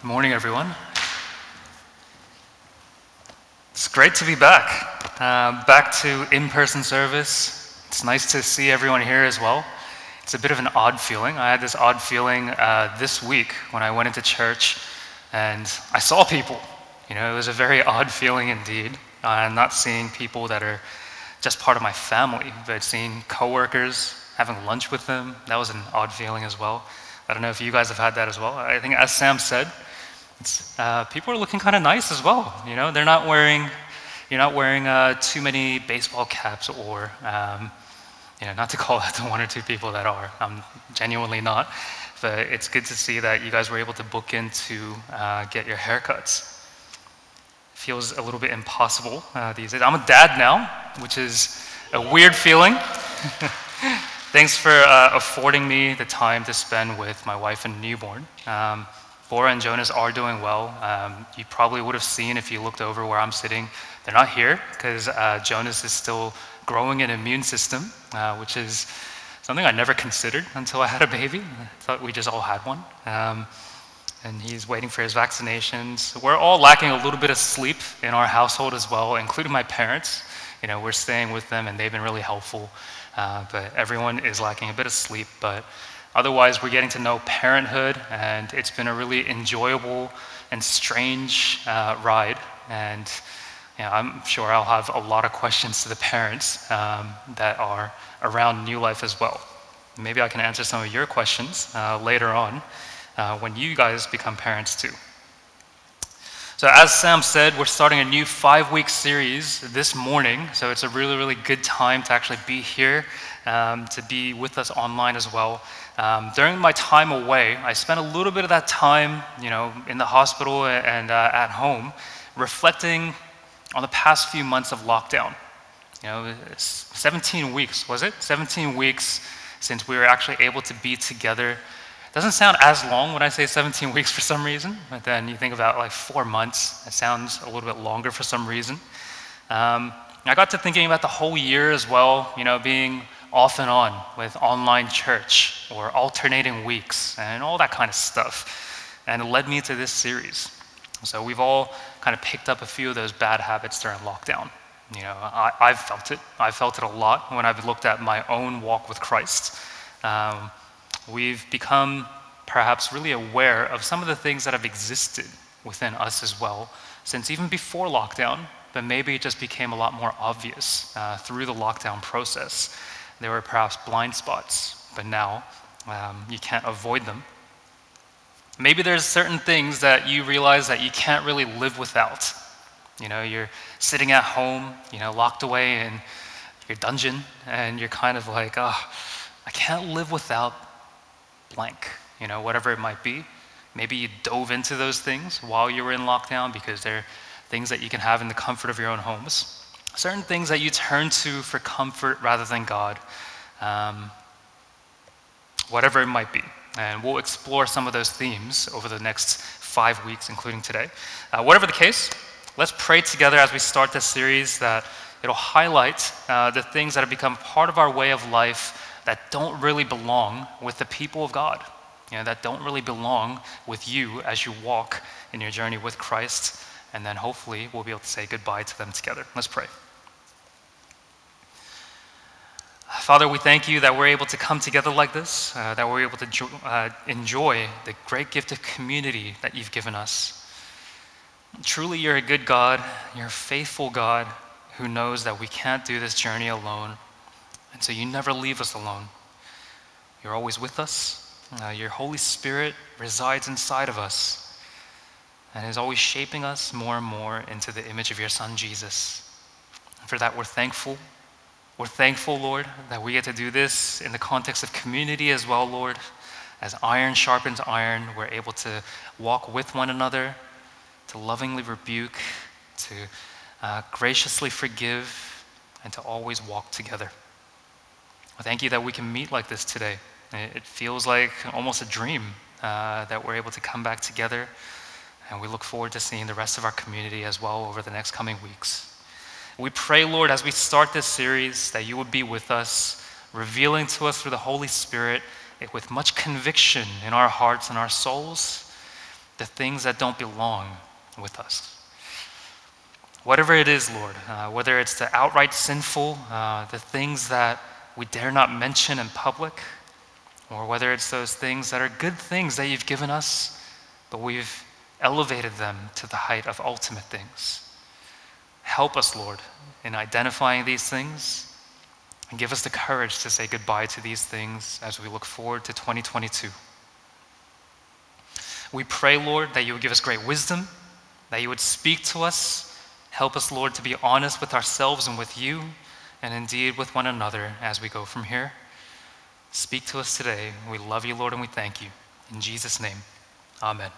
Good morning, everyone. It's great to be back. Uh, back to in person service. It's nice to see everyone here as well. It's a bit of an odd feeling. I had this odd feeling uh, this week when I went into church and I saw people. You know, it was a very odd feeling indeed. I'm uh, not seeing people that are just part of my family, but seeing coworkers, having lunch with them, that was an odd feeling as well. I don't know if you guys have had that as well. I think, as Sam said, uh, people are looking kind of nice as well. You know, they're not wearing, you're not wearing uh, too many baseball caps or, um, you know, not to call out the one or two people that are. I'm genuinely not. But it's good to see that you guys were able to book in to uh, get your haircuts. Feels a little bit impossible uh, these days. I'm a dad now, which is a weird feeling. Thanks for uh, affording me the time to spend with my wife and newborn. Um, Bora and Jonas are doing well. Um, you probably would have seen if you looked over where I'm sitting. They're not here because uh, Jonas is still growing an immune system, uh, which is something I never considered until I had a baby. I thought we just all had one. Um, and he's waiting for his vaccinations. We're all lacking a little bit of sleep in our household as well, including my parents. You know, we're staying with them and they've been really helpful. Uh, but everyone is lacking a bit of sleep. But otherwise, we're getting to know parenthood, and it's been a really enjoyable and strange uh, ride. And you know, I'm sure I'll have a lot of questions to the parents um, that are around New Life as well. Maybe I can answer some of your questions uh, later on uh, when you guys become parents too. So, as Sam said, we're starting a new five week series this morning. So, it's a really, really good time to actually be here, um, to be with us online as well. Um, during my time away, I spent a little bit of that time, you know, in the hospital and uh, at home, reflecting on the past few months of lockdown. You know, 17 weeks, was it? 17 weeks since we were actually able to be together doesn't sound as long when I say 17 weeks for some reason, but then you think about like four months, it sounds a little bit longer for some reason. Um, I got to thinking about the whole year as well, you know, being off and on with online church or alternating weeks and all that kind of stuff. And it led me to this series. So we've all kind of picked up a few of those bad habits during lockdown. You know, I, have felt it. I've felt it a lot when I've looked at my own walk with Christ. Um, we've become perhaps really aware of some of the things that have existed within us as well since even before lockdown, but maybe it just became a lot more obvious uh, through the lockdown process. There were perhaps blind spots, but now um, you can't avoid them. Maybe there's certain things that you realize that you can't really live without. You know, you're sitting at home, you know, locked away in your dungeon, and you're kind of like, oh, I can't live without blank, you know, whatever it might be. Maybe you dove into those things while you were in lockdown because they're things that you can have in the comfort of your own homes. Certain things that you turn to for comfort rather than God, um, whatever it might be. And we'll explore some of those themes over the next five weeks, including today. Uh, whatever the case, let's pray together as we start this series that it'll highlight uh, the things that have become part of our way of life that don't really belong with the people of God, you know, that don't really belong with you as you walk in your journey with Christ. And then hopefully we'll be able to say goodbye to them together. Let's pray. Father, we thank you that we're able to come together like this, uh, that we're able to jo- uh, enjoy the great gift of community that you've given us. Truly, you're a good God, you're a faithful God who knows that we can't do this journey alone. And so you never leave us alone. You're always with us. Uh, your Holy Spirit resides inside of us and is always shaping us more and more into the image of your Son, Jesus. And for that, we're thankful. We're thankful, Lord, that we get to do this in the context of community as well, Lord. As iron sharpens iron, we're able to walk with one another, to lovingly rebuke, to uh, graciously forgive, and to always walk together. Thank you that we can meet like this today. It feels like almost a dream uh, that we're able to come back together, and we look forward to seeing the rest of our community as well over the next coming weeks. We pray, Lord, as we start this series, that you would be with us, revealing to us through the Holy Spirit with much conviction in our hearts and our souls the things that don't belong with us. Whatever it is, Lord, uh, whether it's the outright sinful, uh, the things that we dare not mention in public, or whether it's those things that are good things that you've given us, but we've elevated them to the height of ultimate things. Help us, Lord, in identifying these things and give us the courage to say goodbye to these things as we look forward to 2022. We pray, Lord, that you would give us great wisdom, that you would speak to us. Help us, Lord, to be honest with ourselves and with you, and indeed with one another as we go from here. Speak to us today. We love you, Lord, and we thank you. In Jesus' name, amen.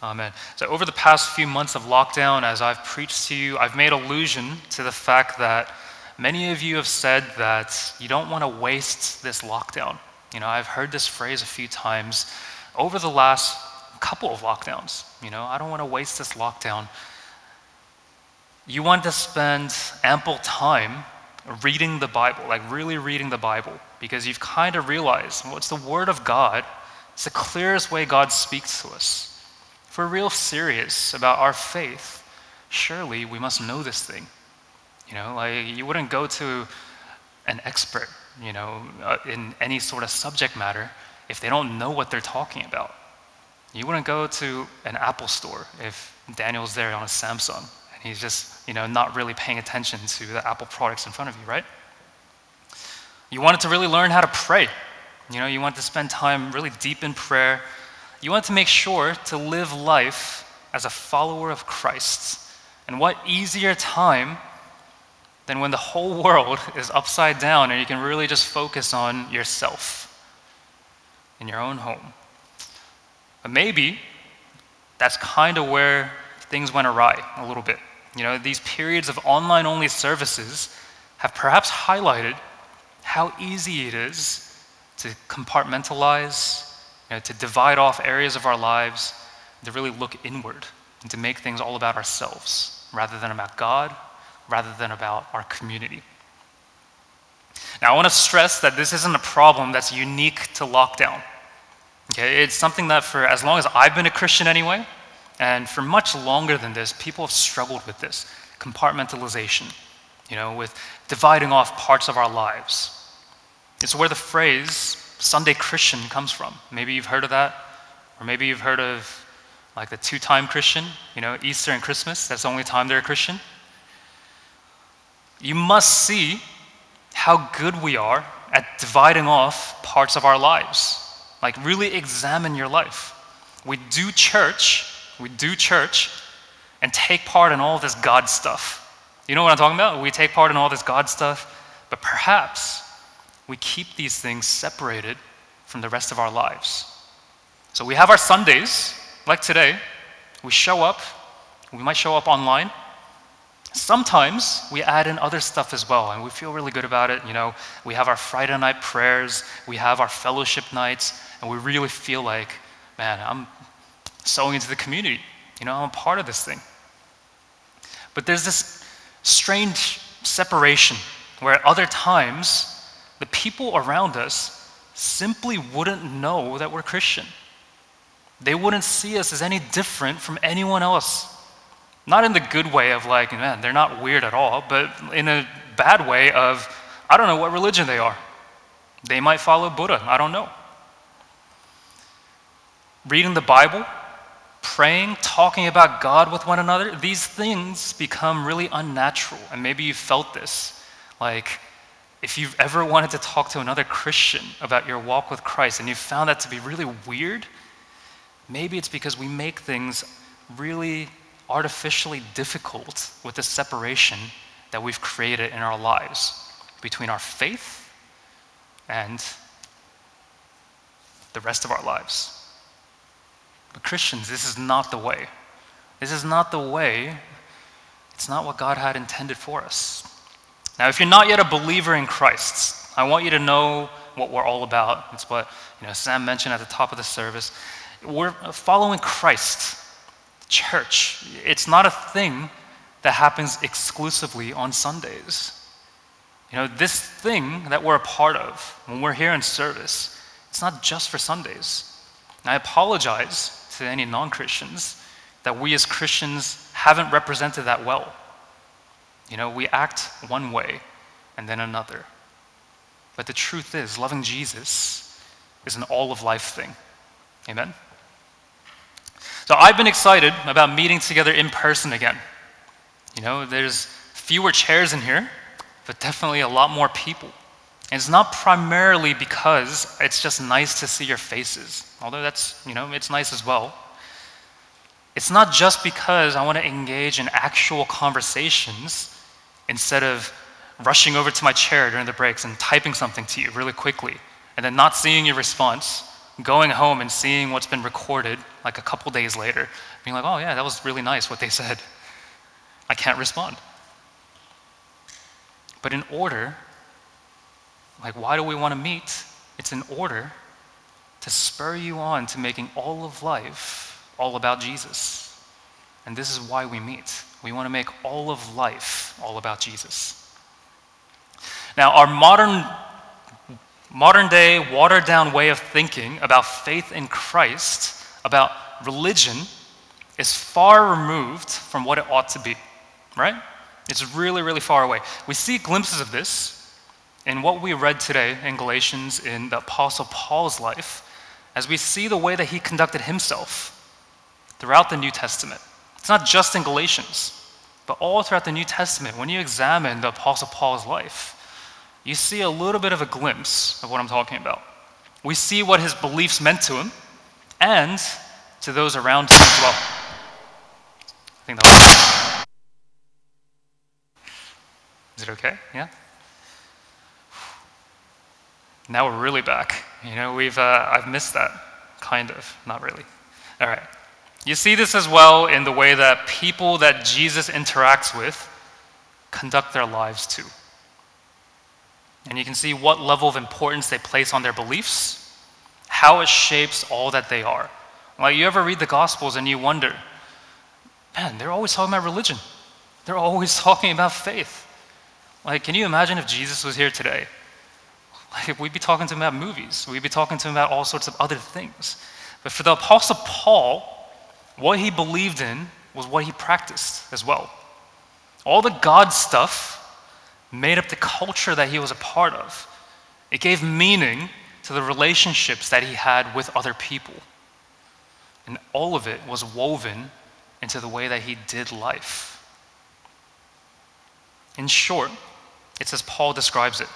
Amen. So, over the past few months of lockdown, as I've preached to you, I've made allusion to the fact that many of you have said that you don't want to waste this lockdown. You know, I've heard this phrase a few times over the last couple of lockdowns. You know, I don't want to waste this lockdown. You want to spend ample time reading the Bible, like really reading the Bible, because you've kind of realized what's well, the Word of God. It's the clearest way God speaks to us we're real serious about our faith, surely we must know this thing. You know, like you wouldn't go to an expert, you know, uh, in any sort of subject matter if they don't know what they're talking about. You wouldn't go to an Apple store if Daniel's there on a Samsung and he's just, you know, not really paying attention to the Apple products in front of you, right? You wanted to really learn how to pray. You know, you want to spend time really deep in prayer you want to make sure to live life as a follower of Christ. And what easier time than when the whole world is upside down and you can really just focus on yourself in your own home. But maybe that's kind of where things went awry a little bit. You know, these periods of online only services have perhaps highlighted how easy it is to compartmentalize you know, to divide off areas of our lives, to really look inward and to make things all about ourselves rather than about God, rather than about our community. Now, I want to stress that this isn't a problem that's unique to lockdown. Okay, it's something that for as long as I've been a Christian anyway, and for much longer than this, people have struggled with this compartmentalization, you know, with dividing off parts of our lives. It's where the phrase Sunday Christian comes from. Maybe you've heard of that, or maybe you've heard of like the two time Christian, you know, Easter and Christmas, that's the only time they're a Christian. You must see how good we are at dividing off parts of our lives. Like, really examine your life. We do church, we do church, and take part in all this God stuff. You know what I'm talking about? We take part in all this God stuff, but perhaps we keep these things separated from the rest of our lives. So we have our Sundays, like today. We show up, we might show up online. Sometimes we add in other stuff as well, and we feel really good about it. You know, we have our Friday night prayers, we have our fellowship nights, and we really feel like, man, I'm sowing into the community. You know, I'm a part of this thing. But there's this strange separation where at other times the people around us simply wouldn't know that we're Christian. They wouldn't see us as any different from anyone else. Not in the good way of like, man, they're not weird at all, but in a bad way of, I don't know what religion they are. They might follow Buddha, I don't know. Reading the Bible, praying, talking about God with one another, these things become really unnatural. And maybe you felt this. Like, if you've ever wanted to talk to another Christian about your walk with Christ and you found that to be really weird, maybe it's because we make things really artificially difficult with the separation that we've created in our lives between our faith and the rest of our lives. But Christians, this is not the way. This is not the way. It's not what God had intended for us. Now, if you're not yet a believer in Christ, I want you to know what we're all about. It's what you know, Sam mentioned at the top of the service. We're following Christ, church. It's not a thing that happens exclusively on Sundays. You know, this thing that we're a part of when we're here in service, it's not just for Sundays. And I apologize to any non Christians that we as Christians haven't represented that well. You know, we act one way and then another. But the truth is, loving Jesus is an all of life thing. Amen? So I've been excited about meeting together in person again. You know, there's fewer chairs in here, but definitely a lot more people. And it's not primarily because it's just nice to see your faces, although that's, you know, it's nice as well. It's not just because I want to engage in actual conversations instead of rushing over to my chair during the breaks and typing something to you really quickly and then not seeing your response, going home and seeing what's been recorded like a couple days later, being like, oh yeah, that was really nice what they said. I can't respond. But in order, like, why do we want to meet? It's in order to spur you on to making all of life all about Jesus. And this is why we meet. We want to make all of life all about Jesus. Now, our modern, modern day, watered down way of thinking about faith in Christ, about religion, is far removed from what it ought to be, right? It's really, really far away. We see glimpses of this in what we read today in Galatians in the Apostle Paul's life, as we see the way that he conducted himself throughout the New Testament. It's not just in Galatians, but all throughout the New Testament. When you examine the Apostle Paul's life, you see a little bit of a glimpse of what I'm talking about. We see what his beliefs meant to him and to those around him as well. I think that. Is it okay? Yeah? Now we're really back. You know, we've, uh, I've missed that, kind of, not really. All right. You see this as well in the way that people that Jesus interacts with conduct their lives too. And you can see what level of importance they place on their beliefs, how it shapes all that they are. Like you ever read the Gospels and you wonder, man, they're always talking about religion. They're always talking about faith. Like, can you imagine if Jesus was here today? Like, we'd be talking to him about movies. We'd be talking to him about all sorts of other things. But for the Apostle Paul, what he believed in was what he practiced as well. All the God stuff made up the culture that he was a part of. It gave meaning to the relationships that he had with other people. And all of it was woven into the way that he did life. In short, it's as Paul describes it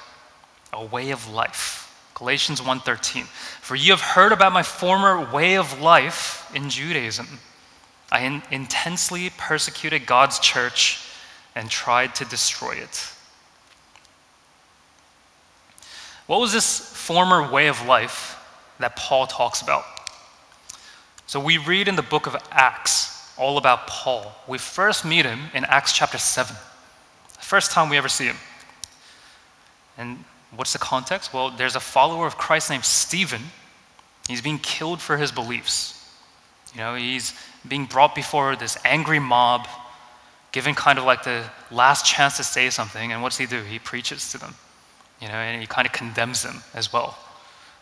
a way of life. Galatians 1:13 For you have heard about my former way of life in Judaism I in- intensely persecuted God's church and tried to destroy it. What was this former way of life that Paul talks about? So we read in the book of Acts all about Paul. We first meet him in Acts chapter 7, the first time we ever see him. And what's the context? Well, there's a follower of Christ named Stephen. He's being killed for his beliefs. You know, he's being brought before this angry mob, given kind of like the last chance to say something. And what does he do? He preaches to them, you know, and he kind of condemns them as well.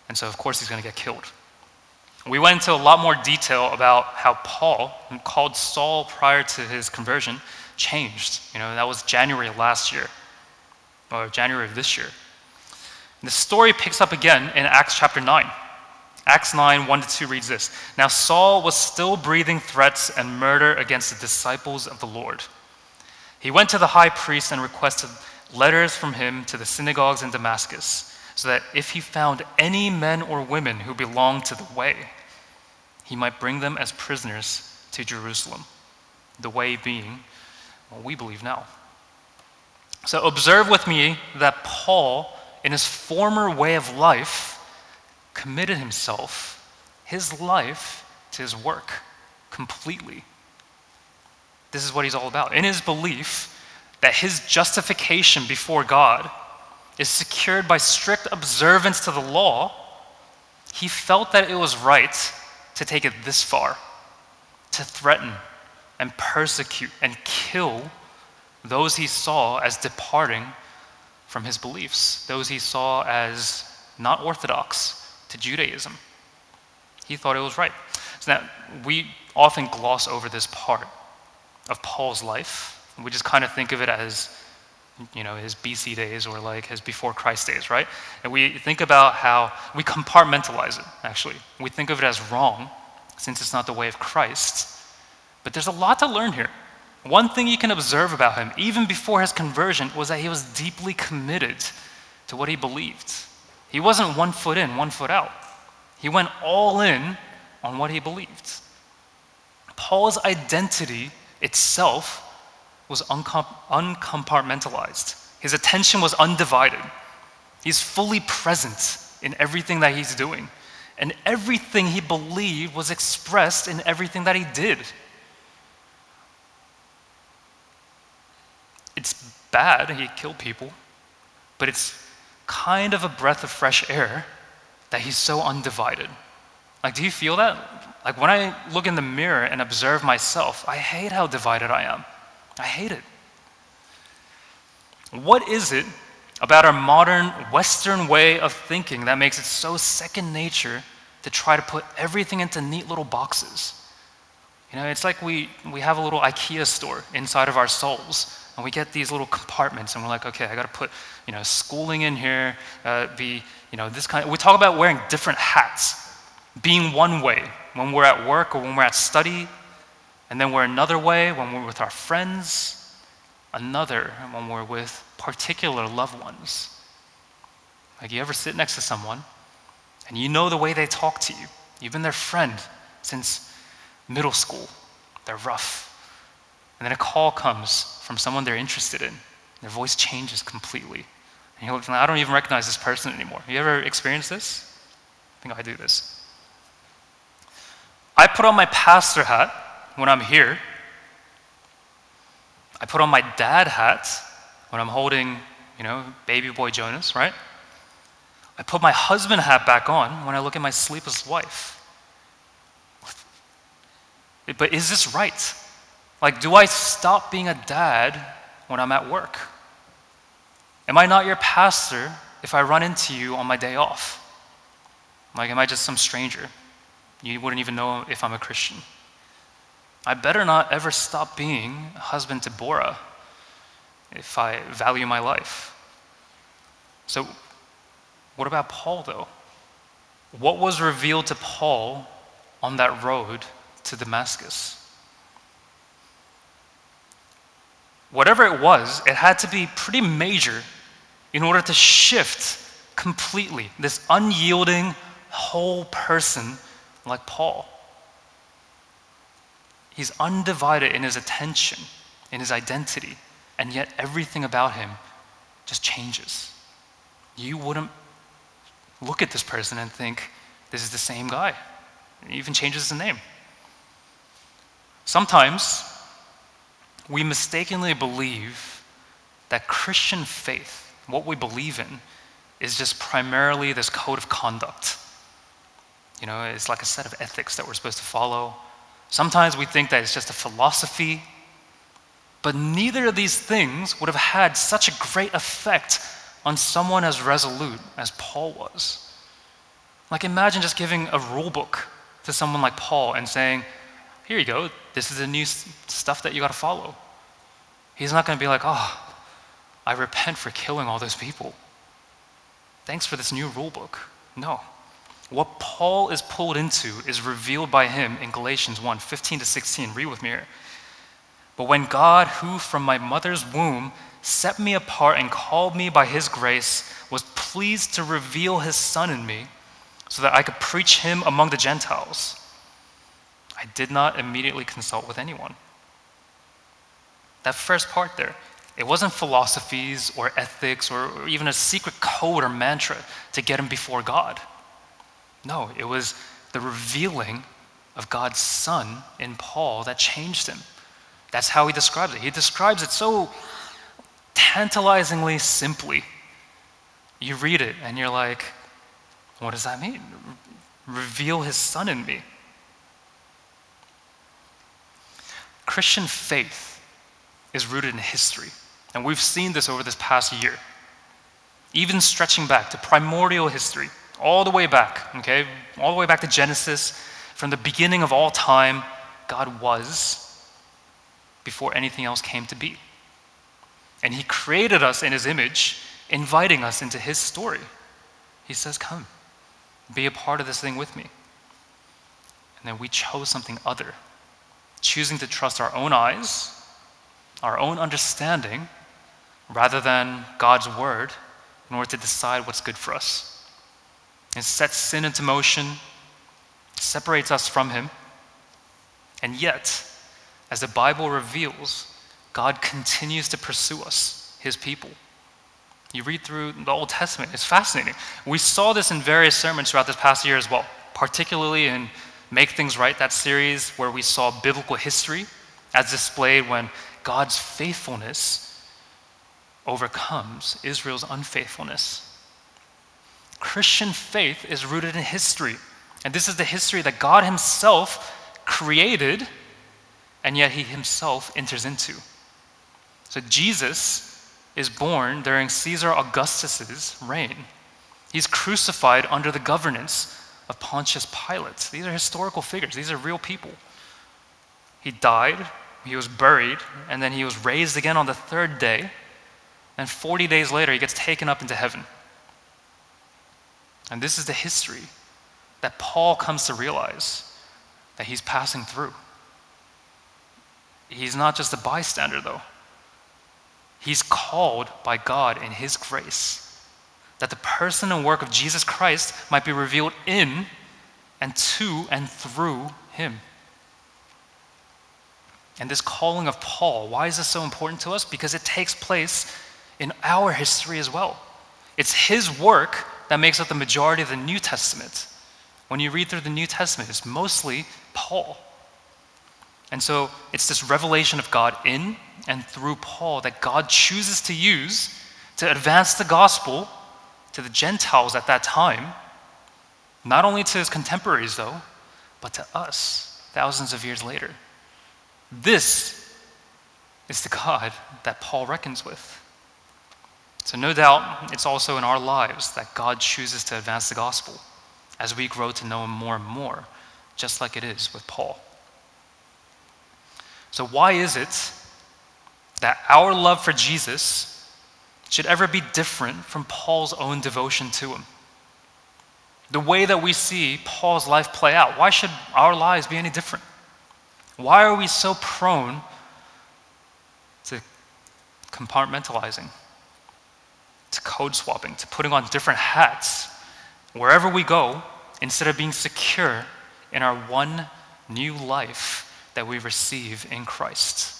And so, of course, he's going to get killed. We went into a lot more detail about how Paul, called Saul prior to his conversion, changed. You know, that was January last year, or January of this year. And the story picks up again in Acts chapter 9. Acts 9, 1 to 2 reads this Now Saul was still breathing threats and murder against the disciples of the Lord. He went to the high priest and requested letters from him to the synagogues in Damascus, so that if he found any men or women who belonged to the way, he might bring them as prisoners to Jerusalem. The way being what we believe now. So observe with me that Paul, in his former way of life, committed himself, his life, to his work completely. This is what he's all about. In his belief that his justification before God is secured by strict observance to the law, he felt that it was right to take it this far, to threaten and persecute and kill those he saw as departing from his beliefs, those he saw as not orthodox, to Judaism. He thought it was right. So now we often gloss over this part of Paul's life. We just kind of think of it as, you know, his BC days or like his before Christ days, right? And we think about how we compartmentalize it, actually. We think of it as wrong since it's not the way of Christ. But there's a lot to learn here. One thing you can observe about him, even before his conversion, was that he was deeply committed to what he believed. He wasn't one foot in, one foot out. He went all in on what he believed. Paul's identity itself was uncom- uncompartmentalized. His attention was undivided. He's fully present in everything that he's doing. And everything he believed was expressed in everything that he did. It's bad, he killed people, but it's kind of a breath of fresh air that he's so undivided. Like, do you feel that? Like, when I look in the mirror and observe myself, I hate how divided I am. I hate it. What is it about our modern Western way of thinking that makes it so second nature to try to put everything into neat little boxes? You know, it's like we, we have a little IKEA store inside of our souls, and we get these little compartments, and we're like, okay, I got to put, you know, schooling in here, uh, be, you know, this kind. Of, we talk about wearing different hats, being one way when we're at work or when we're at study, and then we're another way when we're with our friends, another when we're with particular loved ones. Like you ever sit next to someone, and you know the way they talk to you. You've been their friend since middle school. They're rough. And then a call comes from someone they're interested in. Their voice changes completely. And you're looking, I don't even recognize this person anymore. You ever experienced this? I think I do this. I put on my pastor hat when I'm here. I put on my dad hat when I'm holding, you know, baby boy Jonas, right? I put my husband hat back on when I look at my sleepless wife. But is this right? Like, do I stop being a dad when I'm at work? Am I not your pastor if I run into you on my day off? Like, am I just some stranger? You wouldn't even know if I'm a Christian. I better not ever stop being a husband to Bora if I value my life. So, what about Paul, though? What was revealed to Paul on that road to Damascus? Whatever it was, it had to be pretty major in order to shift completely this unyielding whole person like Paul. He's undivided in his attention, in his identity, and yet everything about him just changes. You wouldn't look at this person and think, this is the same guy. He even changes his name. Sometimes we mistakenly believe that Christian faith, what we believe in, is just primarily this code of conduct. You know, it's like a set of ethics that we're supposed to follow. Sometimes we think that it's just a philosophy, but neither of these things would have had such a great effect on someone as resolute as Paul was. Like, imagine just giving a rule book to someone like Paul and saying, here you go, this is the new stuff that you got to follow. He's not going to be like, oh, I repent for killing all those people. Thanks for this new rule book. No. What Paul is pulled into is revealed by him in Galatians 1 15 to 16. Read with me here. But when God, who from my mother's womb set me apart and called me by his grace, was pleased to reveal his Son in me so that I could preach him among the Gentiles. I did not immediately consult with anyone. That first part there, it wasn't philosophies or ethics or, even a secret code or mantra to get him before God. No, it was the revealing of God's Son in Paul that changed him. That's how he describes it. He describes it so tantalizingly simply. You read it and you're like, what does that mean? Reveal his Son in me. Christian faith is rooted in history, and we've seen this over this past year. Even stretching back to primordial history, all the way back, okay? All the way back to Genesis. From the beginning of all time, God was before anything else came to be. And He created us in His image, inviting us into His story. He says, Come, be a part of this thing with me. And then we chose something other, choosing to trust our own eyes, our own understanding, rather than God's word in order to decide what's good for us. It sets sin into motion, separates us from Him. And yet, as the Bible reveals, God continues to pursue us, His people. You read through the Old Testament, it's fascinating. We saw this in various sermons throughout this past year as well, particularly in Make Things Right, that series where we saw biblical history as displayed when God's faithfulness overcomes Israel's unfaithfulness. Christian faith is rooted in history. And this is the history that God Himself created, and yet He Himself enters into. So Jesus is born during Caesar Augustus's reign. He's crucified under the governance of Pontius Pilate. These are historical figures, these are real people. He died, he was buried, and then he was raised again on the third day. And 40 days later, he gets taken up into heaven. And this is the history that Paul comes to realize that he's passing through. He's not just a bystander, though. He's called by God in his grace that the person and work of Jesus Christ might be revealed in and to and through him. And this calling of Paul, why is this so important to us? Because it takes place in our history as well. It's his work that makes up the majority of the New Testament. When you read through the New Testament, it's mostly Paul. And so it's this revelation of God in and through Paul that God chooses to use to advance the gospel to the Gentiles at that time, not only to his contemporaries, though, but to us thousands of years later. This is the God that Paul reckons with. So, no doubt, it's also in our lives that God chooses to advance the gospel as we grow to know Him more and more, just like it is with Paul. So, why is it that our love for Jesus should ever be different from Paul's own devotion to Him? The way that we see Paul's life play out, why should our lives be any different? Why are we so prone to compartmentalizing? to code swapping, to putting on different hats wherever we go instead of being secure in our one new life that we receive in Christ.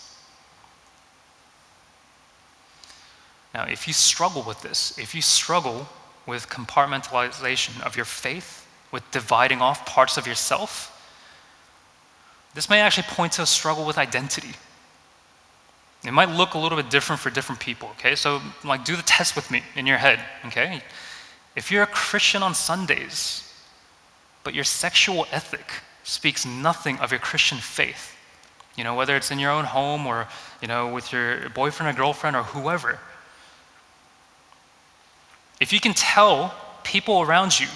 Now, if you struggle with this, if you struggle with compartmentalization of your faith, with dividing off parts of yourself, this may actually point to a struggle with identity. It might look a little bit different for different people, okay? So, like, do the test with me in your head, okay? If you're a Christian on Sundays, but your sexual ethic speaks nothing of your Christian faith, you know, whether it's in your own home or, you know, with your boyfriend or girlfriend or whoever, if you can tell people around you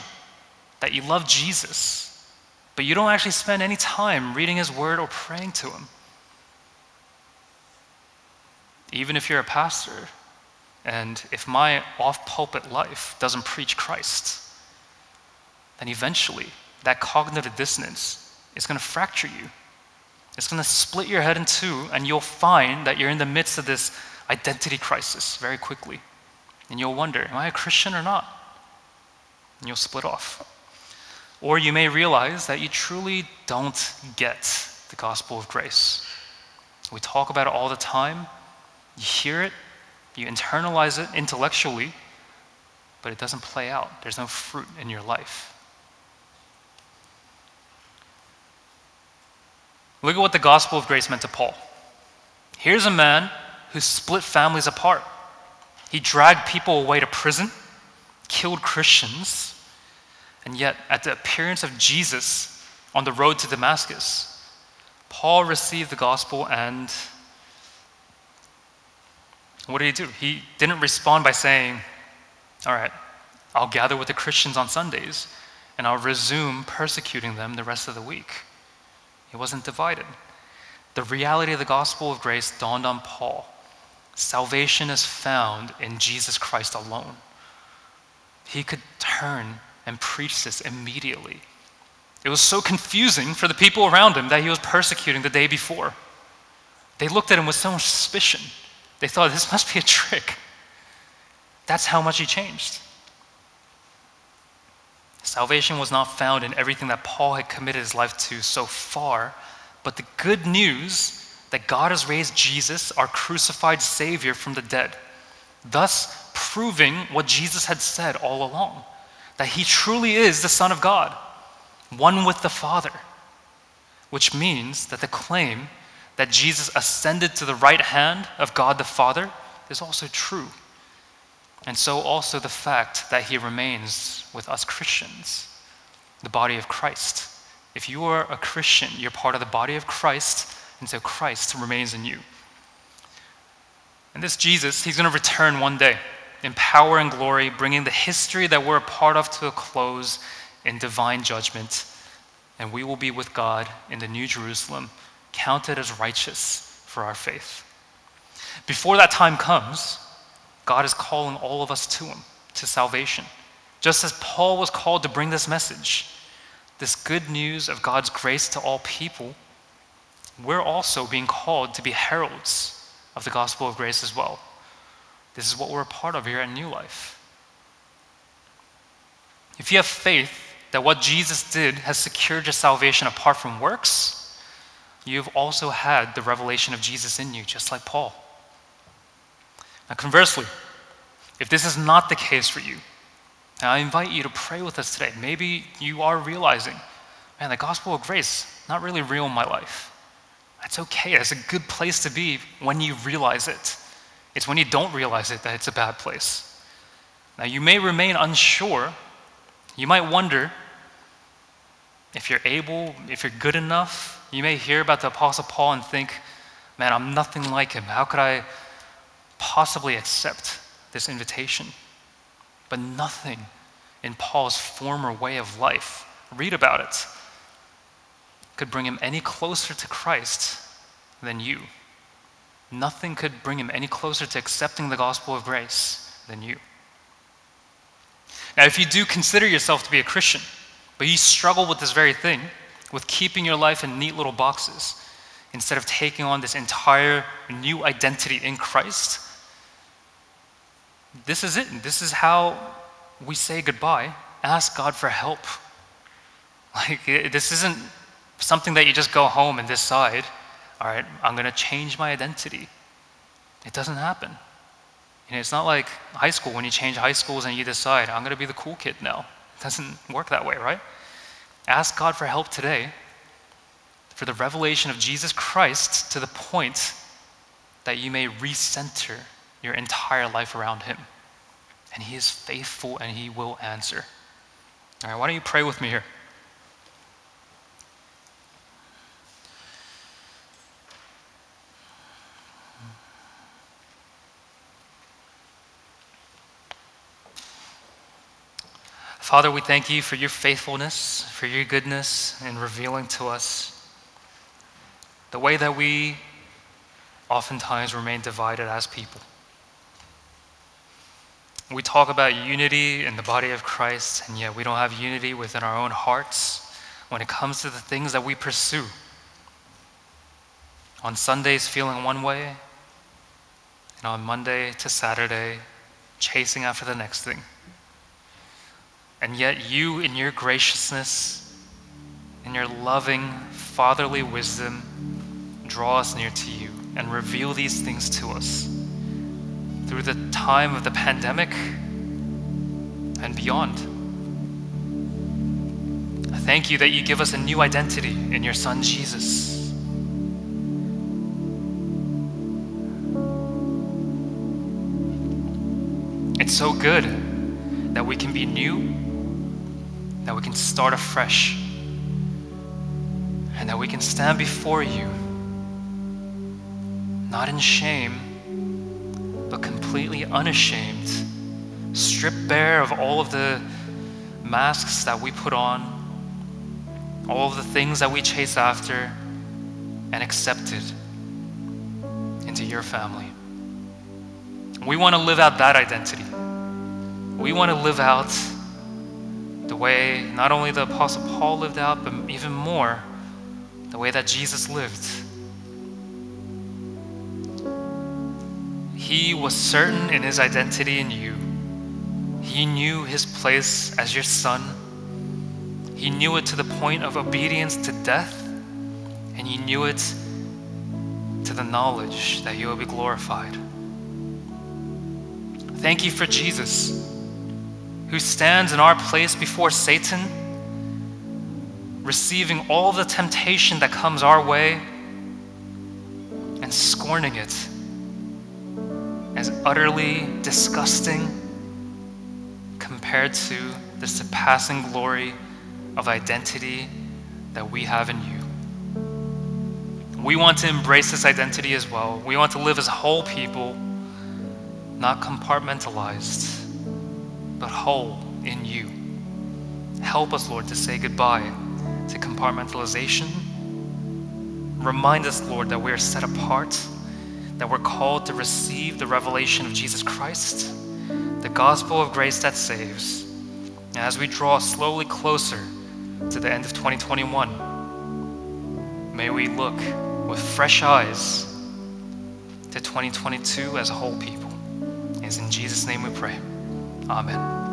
that you love Jesus, but you don't actually spend any time reading his word or praying to him, even if you're a pastor, and if my off pulpit life doesn't preach Christ, then eventually that cognitive dissonance is going to fracture you. It's going to split your head in two, and you'll find that you're in the midst of this identity crisis very quickly. And you'll wonder, am I a Christian or not? And you'll split off. Or you may realize that you truly don't get the gospel of grace. We talk about it all the time, you hear it, you internalize it intellectually, but it doesn't play out. There's no fruit in your life. Look at what the gospel of grace meant to Paul. Here's a man who split families apart. He dragged people away to prison, killed Christians, and yet, at the appearance of Jesus on the road to Damascus, Paul received the gospel and what did he do? He didn't respond by saying, All right, I'll gather with the Christians on Sundays and I'll resume persecuting them the rest of the week. He wasn't divided. The reality of the gospel of grace dawned on Paul. Salvation is found in Jesus Christ alone. He could turn and preach this immediately. It was so confusing for the people around him that he was persecuting the day before. They looked at him with so much suspicion. They thought, this must be a trick. That's how much he changed. Salvation was not found in everything that Paul had committed his life to so far, but the good news that God has raised Jesus, our crucified Savior, from the dead, thus proving what Jesus had said all along that he truly is the Son of God, one with the Father, which means that the claim that Jesus ascended to the right hand of God the Father is also true. And so also the fact that he remains with us Christians, the body of Christ. If you are a Christian, you're part of the body of Christ, so Christ remains in you. And this Jesus, he's going to return one day in power and glory, bringing the history that we're a part of to a close in divine judgment. And we will be with God in the New Jerusalem, counted as righteous for our faith. Before that time comes, God is calling all of us to Him, to salvation. Just as Paul was called to bring this message, this good news of God's grace to all people, we're also being called to be heralds of the gospel of grace as well. This is what we're a part of here at New Life. If you have faith that what Jesus did has secured your salvation apart from works, you've also had the revelation of Jesus in you, just like Paul. Now, conversely, if this is not the case for you, I invite you to pray with us today. Maybe you are realizing, man, the gospel of grace, not really real in my life. That's okay. That's a good place to be when you realize it. It's when you don't realize it that it's a bad place. Now, you may remain unsure. You might wonder if you're able, if you're good enough. You may hear about the Apostle Paul and think, man, I'm nothing like him. How could I possibly accept this invitation? But nothing in Paul's former way of life, read about it, could bring him any closer to Christ than you. Nothing could bring him any closer to accepting the gospel of grace than you. Now, if you do consider yourself to be a Christian, but you struggle with this very thing, with keeping your life in neat little boxes, instead of taking on this entire new identity in Christ, this is it. This is how we say goodbye. Ask God for help. Like, this isn't something that you just go home and decide all right, I'm going to change my identity. It doesn't happen. You know, it's not like high school when you change high schools and you decide, I'm going to be the cool kid now. It doesn't work that way, right? Ask God for help today for the revelation of Jesus Christ to the point that you may recenter your entire life around Him. And He is faithful and He will answer. All right, why don't you pray with me here? Father, we thank you for your faithfulness, for your goodness in revealing to us the way that we oftentimes remain divided as people. We talk about unity in the body of Christ, and yet we don't have unity within our own hearts when it comes to the things that we pursue. On Sundays, feeling one way, and on Monday to Saturday, chasing after the next thing. And yet, you, in your graciousness, in your loving, fatherly wisdom, draw us near to you and reveal these things to us through the time of the pandemic and beyond. I thank you that you give us a new identity in your Son, Jesus. It's so good that we can be new that we can start afresh and that we can stand before you, not in shame, but completely unashamed, stripped bare of all of the masks that we put on, all of the things that we chase after, and accepted into your family. We want to live out that identity. We want to live out the way not only the Apostle Paul lived out, but even more, the way that Jesus lived. He was certain in his identity in you. He knew his place as your son. He knew it to the point of obedience to death, and he knew it to the knowledge that he will be glorified. Thank you for Jesus, who stands in our place before Satan, receiving all the temptation that comes our way and scorning it as utterly disgusting compared to the surpassing glory of identity that we have in you. We want to embrace this identity as well. We want to live as whole people, not compartmentalized, but whole in you. Help us, Lord, to say goodbye to compartmentalization. Remind us, Lord, that we are set apart, that we're called to receive the revelation of Jesus Christ, the gospel of grace that saves. And as we draw slowly closer to the end of 2021, may we look with fresh eyes to 2022 as a whole people. It's in Jesus' name we pray. Amen.